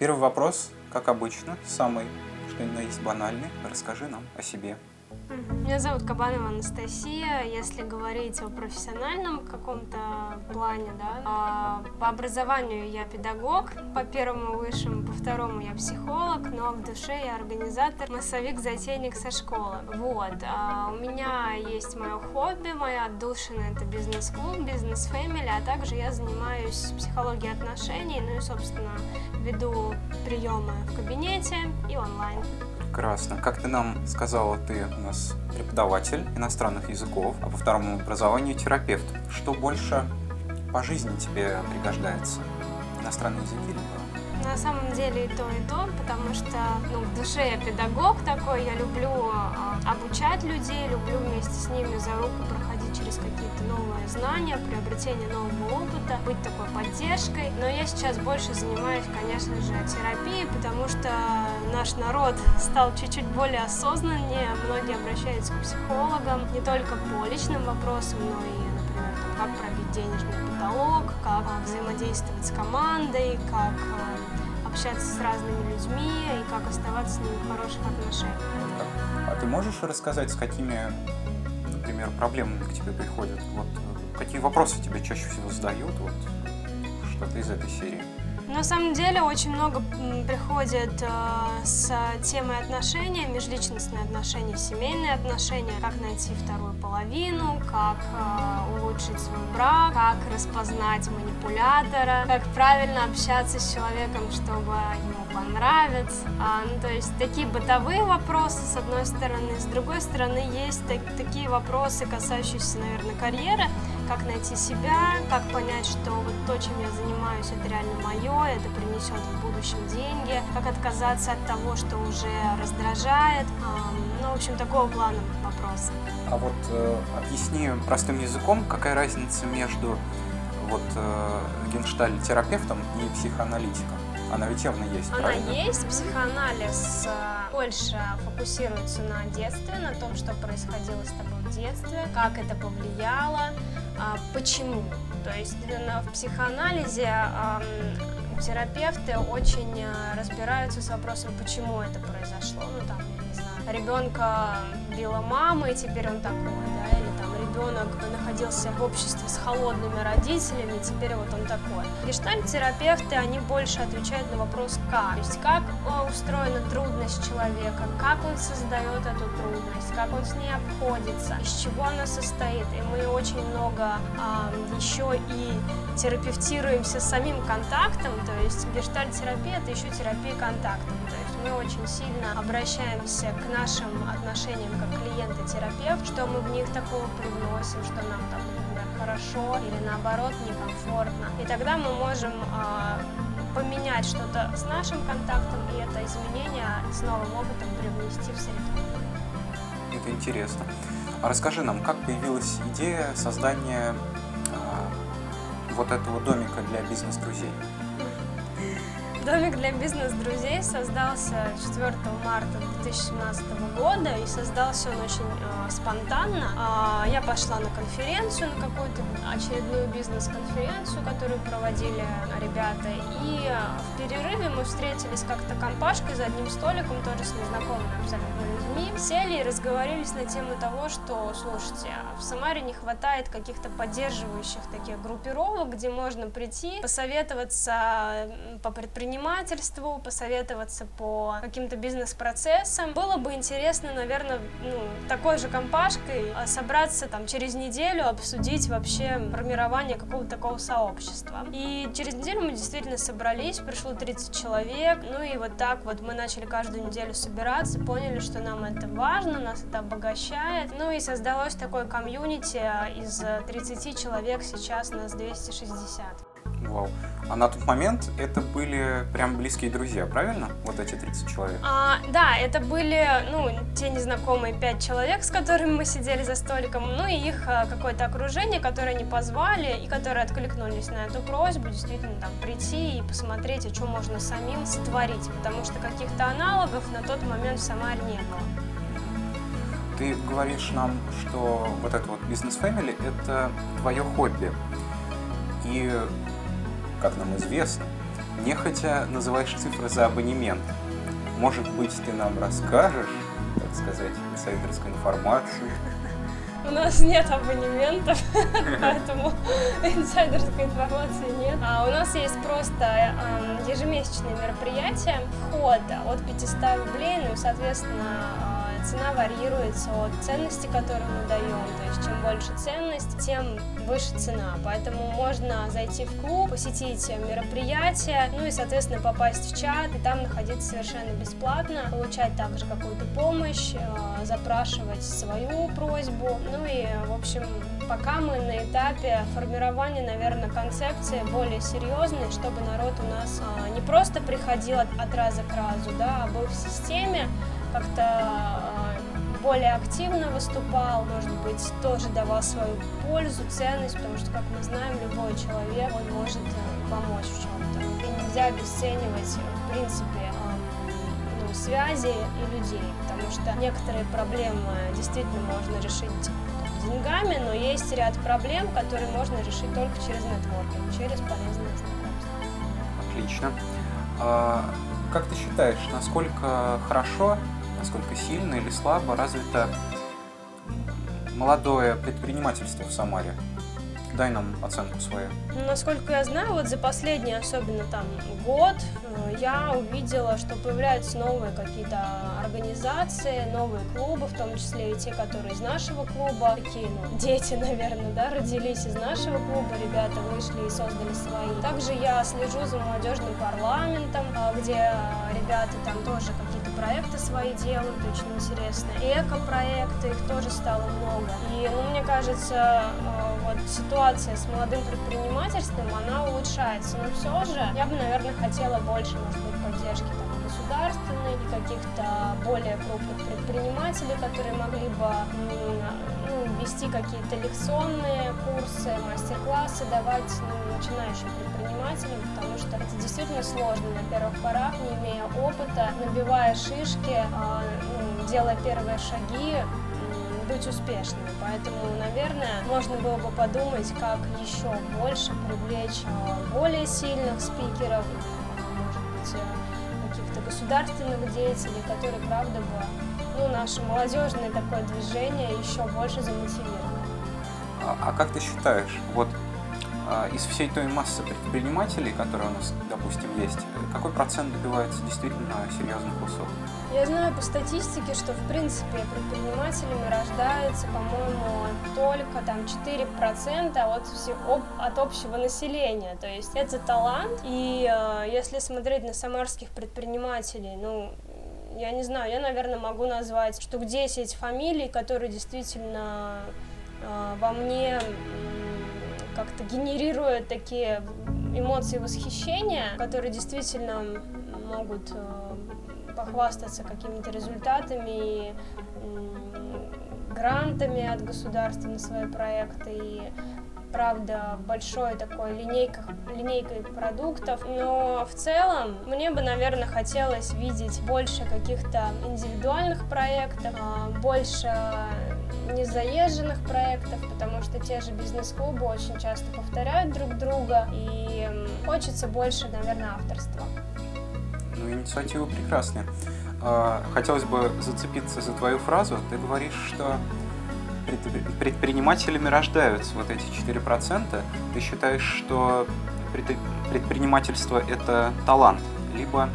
Первый вопрос, как обычно, самый, что ни на есть банальный. Расскажи нам о себе. Меня зовут Кабанова Анастасия. Если говорить о профессиональном каком-то плане, да, а, по образованию я педагог, по первому высшему, по второму я психолог, но в душе я организатор, массовик-затейник со школы. Вот. А у меня есть мое хобби, моя отдушина — это бизнес-клуб, бизнес-фэмили, а также я занимаюсь психологией отношений, ну и, собственно, веду приемы в кабинете и онлайн. Прекрасно. Как ты нам сказала, ты у нас преподаватель иностранных языков, а по второму образованию терапевт. Что больше по жизни тебе пригождается? Иностранные языки либо На самом деле и то, и то, потому что ну, в душе я педагог такой, я люблю э, обучать людей, люблю вместе с ними за руку проходить через какие-то новые знания, приобретение нового опыта, быть такой поддержкой. Но я сейчас больше занимаюсь, конечно же, терапией, потому что наш народ стал чуть-чуть более осознаннее, многие обращаются к психологам не только по личным вопросам, но и, например, там, как пробить денежный потолок, как взаимодействовать с командой, как э, общаться с разными людьми и как оставаться с ними в хороших отношениях. А ты можешь рассказать, с какими, например, проблемами к тебе приходят? Вот э, какие вопросы тебе чаще всего задают? Вот что-то из этой серии. На самом деле очень много приходит э, с темой отношений, межличностные отношения, семейные отношения, как найти вторую половину, как э, улучшить свой брак, как распознать манипулятора, как правильно общаться с человеком, чтобы ему понравиться. А, ну, то есть такие бытовые вопросы, с одной стороны. С другой стороны, есть так, такие вопросы, касающиеся, наверное, карьеры, как найти себя, как понять, что вот то, чем я занимаюсь, это реально мое, это принесет в будущем деньги, как отказаться от того, что уже раздражает. Ну, в общем, такого плана вопрос. А вот э, объясни простым языком, какая разница между вот э, генштальт-терапевтом и психоаналитиком? Она ведь явно есть, Она правильно? есть. Психоанализ э, больше фокусируется на детстве, на том, что происходило с тобой в детстве, как это повлияло, а, почему. То есть в психоанализе терапевты очень э, разбираются с вопросом, почему это произошло. Ну, там, не знаю, ребенка била мама, и теперь он такой, да, ребенок находился в обществе с холодными родителями, теперь вот он такой. Гештальт-терапевты, они больше отвечают на вопрос «как?». То есть как э, устроена трудность человека, как он создает эту трудность, как он с ней обходится, из чего она состоит. И мы очень много э, еще и терапевтируемся самим контактом, то есть гештальт-терапия – это еще терапия контактом. То есть мы очень сильно обращаемся к нашим отношениям как клиент и терапевт, что мы в них такого привносим, что нам там, например, хорошо или наоборот некомфортно. И тогда мы можем э, поменять что-то с нашим контактом и это изменение с новым опытом привнести в среду. Это интересно. А расскажи нам, как появилась идея создания э, вот этого домика для бизнес-друзей? Домик для бизнес-друзей создался 4 марта 2017 года и создался он очень э, спонтанно. Э, я пошла на конференцию, на какую-то очередную бизнес-конференцию, которую проводили ребята, и э, в перерыве мы встретились как-то компашкой за одним столиком, тоже с незнакомыми абсолютно людьми, сели и разговорились на тему того, что, слушайте, в Самаре не хватает каких-то поддерживающих таких группировок, где можно прийти, посоветоваться по предпринимательству, посоветоваться по каким-то бизнес-процессам. Было бы интересно, наверное, ну, такой же компашкой а, собраться там через неделю, обсудить вообще формирование какого-то такого сообщества. И через неделю мы действительно собрались, пришло 30 человек, ну и вот так вот мы начали каждую неделю собираться, поняли, что нам это важно, нас это обогащает, ну и создалось такое комьюнити а, из 30 человек, сейчас нас 260. Вау. А на тот момент это были прям близкие друзья, правильно? Вот эти 30 человек? А, да, это были, ну, те незнакомые пять человек, с которыми мы сидели за столиком, ну и их а, какое-то окружение, которое они позвали и которые откликнулись на эту просьбу, действительно, там, прийти и посмотреть, а что можно самим сотворить, потому что каких-то аналогов на тот момент в Самаре не было. Ты говоришь нам, что вот это вот бизнес-фэмили – это твое хобби. И как нам известно, нехотя называешь цифры за абонемент. Может быть, ты нам расскажешь, так сказать, инсайдерскую информацию? У нас нет абонементов, поэтому инсайдерской информации нет. А у нас есть просто ежемесячные мероприятия, вход от 500 рублей, ну и, соответственно, цена варьируется от ценности, которую мы даем. То есть чем больше ценность, тем выше цена. Поэтому можно зайти в клуб, посетить мероприятие, ну и, соответственно, попасть в чат и там находиться совершенно бесплатно, получать также какую-то помощь, э, запрашивать свою просьбу. Ну и, в общем, пока мы на этапе формирования, наверное, концепции более серьезной, чтобы народ у нас а, не просто приходил от, раза к разу, да, а был в системе, как-то а, более активно выступал, может быть, тоже давал свою пользу, ценность, потому что, как мы знаем, любой человек, он может э, помочь в чем-то. И нельзя обесценивать, в принципе, ну, связи и людей, потому что некоторые проблемы действительно можно решить деньгами, но есть ряд проблем, которые можно решить только через нетворкинг, через полезное знакомство. Отлично. А, как ты считаешь, насколько хорошо насколько сильно или слабо развито молодое предпринимательство в Самаре? Дай нам оценку свою. Ну, насколько я знаю, вот за последний, особенно там год, э, я увидела, что появляются новые какие-то организации, новые клубы, в том числе и те, которые из нашего клуба, такие, ну, дети, наверное, да, родились из нашего клуба, ребята вышли и создали свои. Также я слежу за молодежным парламентом, а, где ребята там тоже какие-то проекты свои делают, очень интересно. Эко-проекты, их тоже стало много. И, ну, мне кажется, э, вот ситуация с молодым предпринимательством, она улучшается. Но все же я бы, наверное, хотела больше, может быть, поддержки там, государственной и каких-то более крупных предпринимателей, которые могли бы ну, вести какие-то лекционные курсы, мастер-классы, давать ну, начинающим предпринимателям, потому что это действительно сложно на первых порах, не имея опыта, набивая шишки, а, ну, делая первые шаги, быть успешными. Поэтому, наверное, можно было бы подумать, как еще больше привлечь а, более сильных спикеров, может быть, государственных деятелей, которые, правда, бы ну, наше молодежное такое движение еще больше замотивировало. А, а как ты считаешь, вот а, из всей той массы предпринимателей, которые у нас, допустим, есть, какой процент добивается действительно серьезных высот? Я знаю по статистике, что в принципе предпринимателями рождается, по-моему, только там 4% от, всего, от общего населения. То есть это талант. И э, если смотреть на самарских предпринимателей, ну, я не знаю, я, наверное, могу назвать штук 10 фамилий, которые действительно э, во мне как-то генерируют такие эмоции восхищения, которые действительно могут э, похвастаться какими-то результатами и грантами от государства на свои проекты. И правда, большой такой линейкой, линейкой продуктов, но в целом мне бы, наверное, хотелось видеть больше каких-то индивидуальных проектов, а, больше незаезженных проектов, потому что те же бизнес-клубы очень часто повторяют друг друга, и хочется больше, наверное, авторства. Ну, инициатива прекрасная. А, хотелось бы зацепиться за твою фразу. Ты говоришь, что предпринимателями рождаются вот эти 4%. Ты считаешь, что предпринимательство – это талант, либо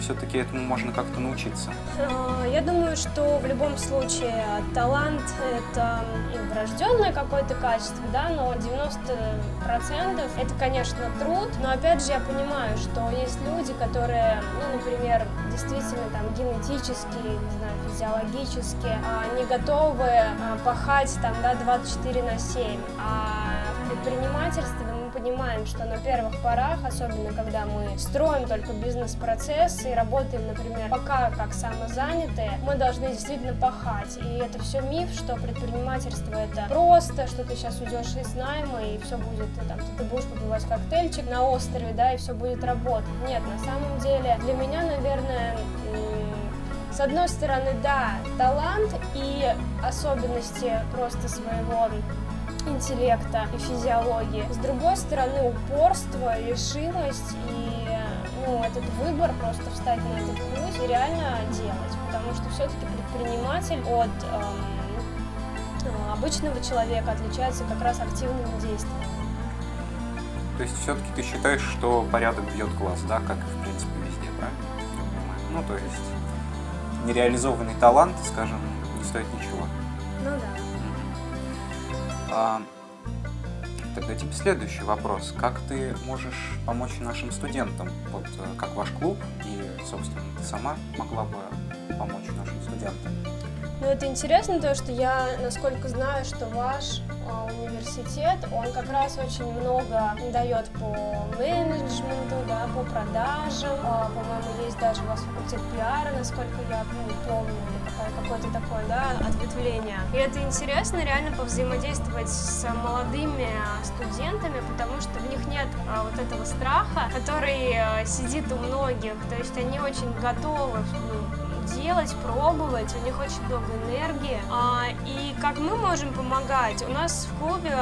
все-таки этому можно как-то научиться? А, я думаю, что в любом случае талант – это и врожденное какое-то качество, да, но 90% это, конечно, труд, но опять же я понимаю, что есть люди, которые, ну, например, действительно там генетически, не знаю, физиологически а, не готовы а, пахать там, да, 24 на 7, а в предпринимательстве понимаем, что на первых порах, особенно когда мы строим только бизнес-процесс и работаем, например, пока как самозанятые, мы должны действительно пахать. И это все миф, что предпринимательство это просто, что ты сейчас уйдешь из найма и все будет, там, ты будешь попивать коктейльчик на острове, да, и все будет работать. Нет, на самом деле для меня, наверное, с одной стороны, да, талант и особенности просто своего интеллекта и физиологии. С другой стороны, упорство, решимость и ну, этот выбор просто встать на этот путь и реально делать. Потому что все-таки предприниматель от эм, обычного человека отличается как раз активными действиями. То есть все-таки ты считаешь, что порядок бьет глаз, да, как и в принципе везде, правильно? Ну, то есть нереализованный талант, скажем, не стоит ничего. Ну да. А, тогда тебе следующий вопрос. Как ты можешь помочь нашим студентам? Вот э, как ваш клуб и, собственно, ты сама могла бы помочь нашим студентам? Ну, это интересно, то, что я, насколько знаю, что ваш а, университет, он как раз очень много дает по менеджменту, да, по продажам. А, по-моему, есть даже у вас факультет пиара, насколько я ну, помню, или какое-то такое, да, ответвление. И это интересно реально повзаимодействовать с молодыми студентами, потому что в них нет а, вот этого страха, который сидит у многих. То есть они очень готовы ну, делать, пробовать, у них очень много энергии. А, и как мы можем помогать? У нас в клубе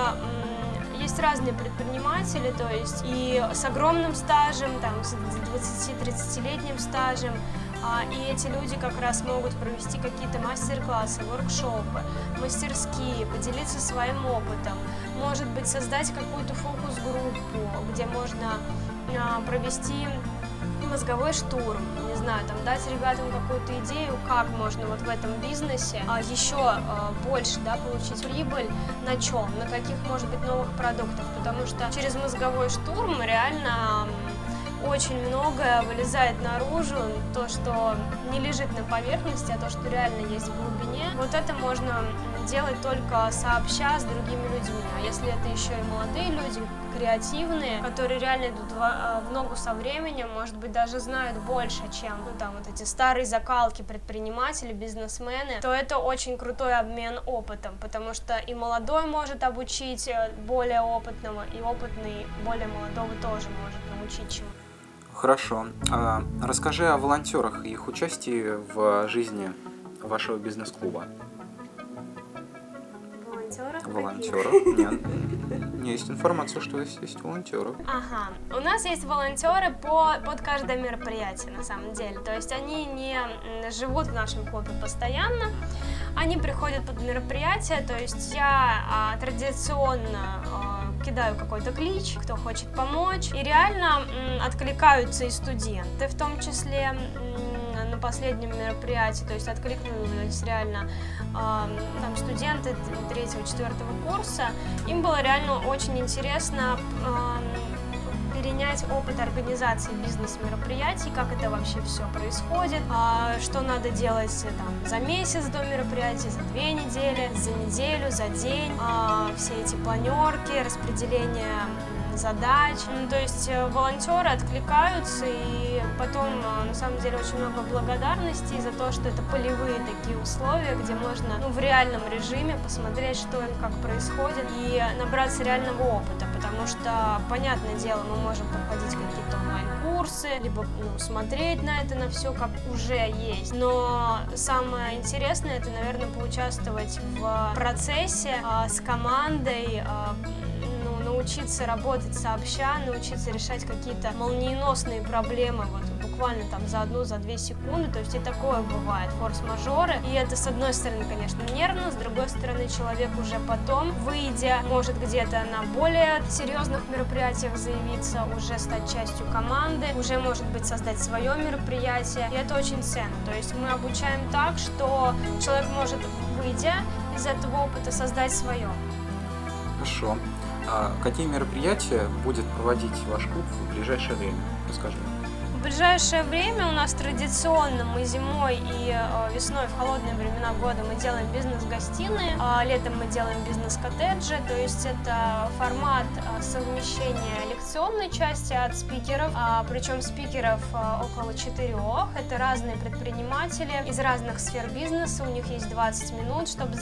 есть разные предприниматели, то есть и с огромным стажем, там, с 20-30-летним стажем, а, и эти люди как раз могут провести какие-то мастер-классы, воркшопы, мастерские, поделиться своим опытом, может быть, создать какую-то фокус-группу, где можно а, провести мозговой штурм, не знаю, там дать ребятам какую-то идею, как можно вот в этом бизнесе а, еще а, больше, да, получить прибыль, на чем, на каких, может быть, новых продуктах, потому что через мозговой штурм реально очень многое вылезает наружу, то, что не лежит на поверхности, а то, что реально есть в глубине. Вот это можно делать только сообща с другими людьми. А если это еще и молодые люди, креативные, которые реально идут в, а, в ногу со временем, может быть, даже знают больше, чем ну, там вот эти старые закалки предприниматели, бизнесмены, то это очень крутой обмен опытом, потому что и молодой может обучить э, более опытного, и опытный более молодого тоже может научить чему. Хорошо. А, расскажи о волонтерах и их участии в жизни вашего бизнес-клуба волонтеров? Волонтеров? Нет. Не есть информация, что есть, есть волонтеры. Ага. У нас есть волонтеры по, под каждое мероприятие, на самом деле. То есть они не живут в нашем клубе постоянно, они приходят под мероприятие, то есть я а, традиционно кидаю какой-то клич, кто хочет помочь, и реально откликаются и студенты, в том числе на последнем мероприятии, то есть откликнулись реально э, там студенты третьего-четвертого курса. Им было реально очень интересно э, перенять опыт организации бизнес-мероприятий, как это вообще все происходит, э, что надо делать там, за месяц до мероприятия, за две недели, за неделю, за день, э, все эти планерки, распределение задач. Ну, то есть э, волонтеры откликаются, и потом, э, на самом деле, очень много благодарности за то, что это полевые такие условия, где можно ну, в реальном режиме посмотреть, что и как происходит, и набраться реального опыта, потому что, понятное дело, мы можем проходить какие-то онлайн-курсы, либо ну, смотреть на это, на все, как уже есть. Но самое интересное, это, наверное, поучаствовать в процессе э, с командой, э, научиться работать сообща, научиться решать какие-то молниеносные проблемы, вот буквально там за одну, за две секунды, то есть и такое бывает, форс-мажоры, и это с одной стороны, конечно, нервно, с другой стороны, человек уже потом, выйдя, может где-то на более серьезных мероприятиях заявиться, уже стать частью команды, уже, может быть, создать свое мероприятие, и это очень ценно, то есть мы обучаем так, что человек может, выйдя из этого опыта, создать свое. Хорошо. А какие мероприятия будет проводить ваш клуб в ближайшее время? Расскажи ближайшее время у нас традиционно мы зимой и э, весной в холодные времена года мы делаем бизнес-гостиные, а летом мы делаем бизнес-коттеджи, то есть это формат э, совмещения лекционной части от спикеров, а, причем спикеров э, около четырех, это разные предприниматели из разных сфер бизнеса, у них есть 20 минут, чтобы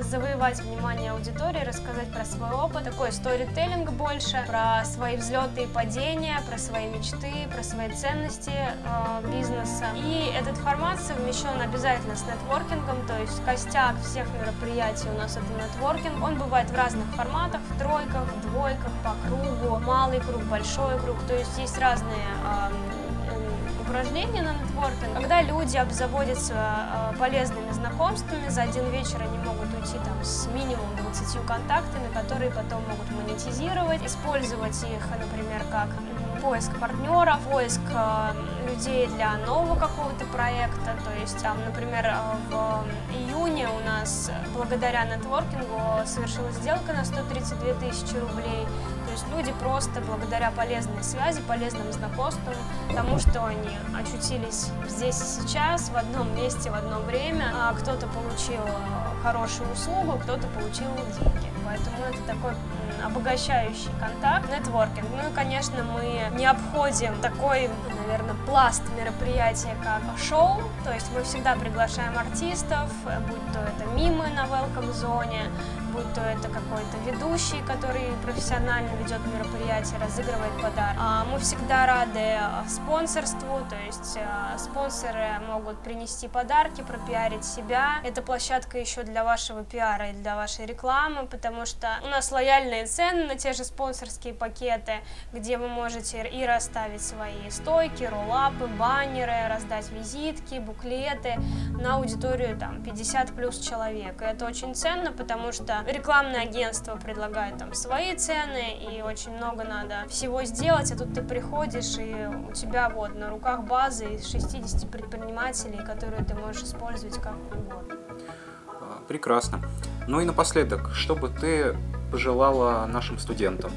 завоевать внимание аудитории, рассказать про свой опыт, такой сторителлинг больше, про свои взлеты и падения, про свои мечты, про свои цели, ценности э, бизнеса. И этот формат совмещен обязательно с нетворкингом, то есть костяк всех мероприятий у нас это нетворкинг. Он бывает в разных форматах, в тройках, в двойках, по кругу, малый круг, большой круг, то есть есть разные э, упражнения на нетворкинг, когда люди обзаводятся э, полезными знакомствами, за один вечер они могут уйти там с минимум 20 контактами, которые потом могут монетизировать, использовать их, например, как поиск партнеров, поиск э, людей для нового какого-то проекта. То есть, там, например, э, в июне у нас благодаря нетворкингу совершилась сделка на 132 тысячи рублей. То есть люди просто благодаря полезной связи, полезным знакомствам, тому, что они очутились здесь и сейчас, в одном месте, в одно время, а кто-то получил э, хорошую услугу, кто-то получил деньги. Поэтому это такой обогащающий контакт, нетворкинг. Ну и, конечно, мы не обходим такой, наверное, пласт мероприятия, как шоу. То есть мы всегда приглашаем артистов, будь то это мимы на welcome зоне, будь то это какой-то ведущий, который профессионально ведет мероприятие, разыгрывает подарок. А мы всегда рады а, спонсорству, то есть а, спонсоры могут принести подарки, пропиарить себя. Это площадка еще для вашего пиара и для вашей рекламы, потому что у нас лояльные цены на те же спонсорские пакеты, где вы можете и расставить свои стойки, роллапы, баннеры, раздать визитки, буклеты на аудиторию там 50 плюс человек. И это очень ценно, потому что рекламное агентство предлагает там свои цены, и очень много надо всего сделать, а тут ты приходишь, и у тебя вот на руках база из 60 предпринимателей, которые ты можешь использовать как угодно. А, прекрасно. Ну и напоследок, что бы ты пожелала нашим студентам?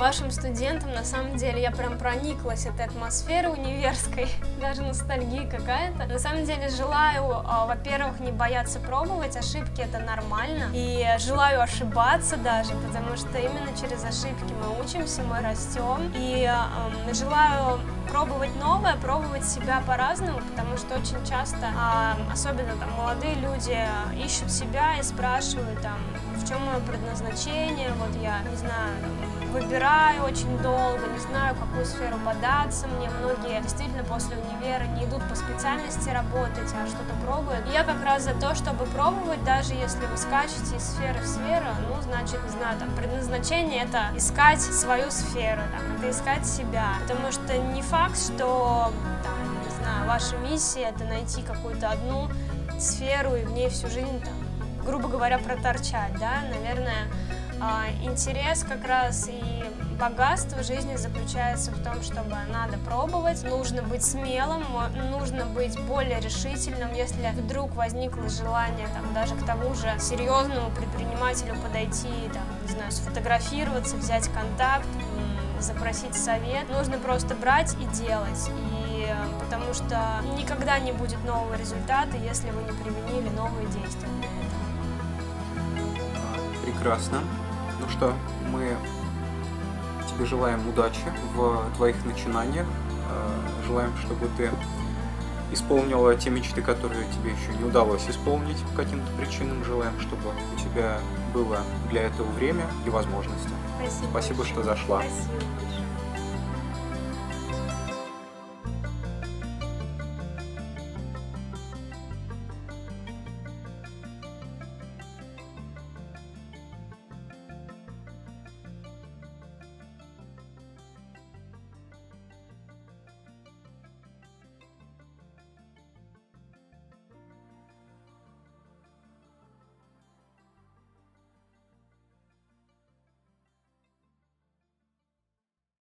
Вашим студентам. На самом деле я прям прониклась этой атмосферой универской, даже ностальгия какая-то. На самом деле желаю, а, во-первых, не бояться пробовать, ошибки это нормально. И желаю ошибаться даже, потому что именно через ошибки мы учимся, мы растем. И э, желаю пробовать новое, пробовать себя по-разному, потому что очень часто, э, особенно там молодые люди, ищут себя и спрашивают там, в чем мое предназначение, вот я, не знаю, выбираю очень долго, не знаю, в какую сферу податься. Мне многие действительно после универа не идут по специальности работать, а что-то пробуют. И я как раз за то, чтобы пробовать, даже если вы скачете из сферы в сферу, ну, значит, не знаю, там, предназначение — это искать свою сферу, там, это искать себя. Потому что не факт, что, там, не знаю, ваша миссия — это найти какую-то одну сферу и в ней всю жизнь, там, грубо говоря, проторчать, да, наверное, интерес как раз и богатство жизни заключается в том, чтобы надо пробовать, нужно быть смелым, нужно быть более решительным, если вдруг возникло желание там, даже к тому же серьезному предпринимателю подойти, там, не знаю, сфотографироваться, взять контакт, запросить совет, нужно просто брать и делать. И э, потому что никогда не будет нового результата, если вы не применили новые действия Прекрасно. Что, мы тебе желаем удачи в твоих начинаниях. Э, желаем, чтобы ты исполнила те мечты, которые тебе еще не удалось исполнить по каким-то причинам. Желаем, чтобы у тебя было для этого время и возможности. Спасибо, Спасибо что зашла. Спасибо.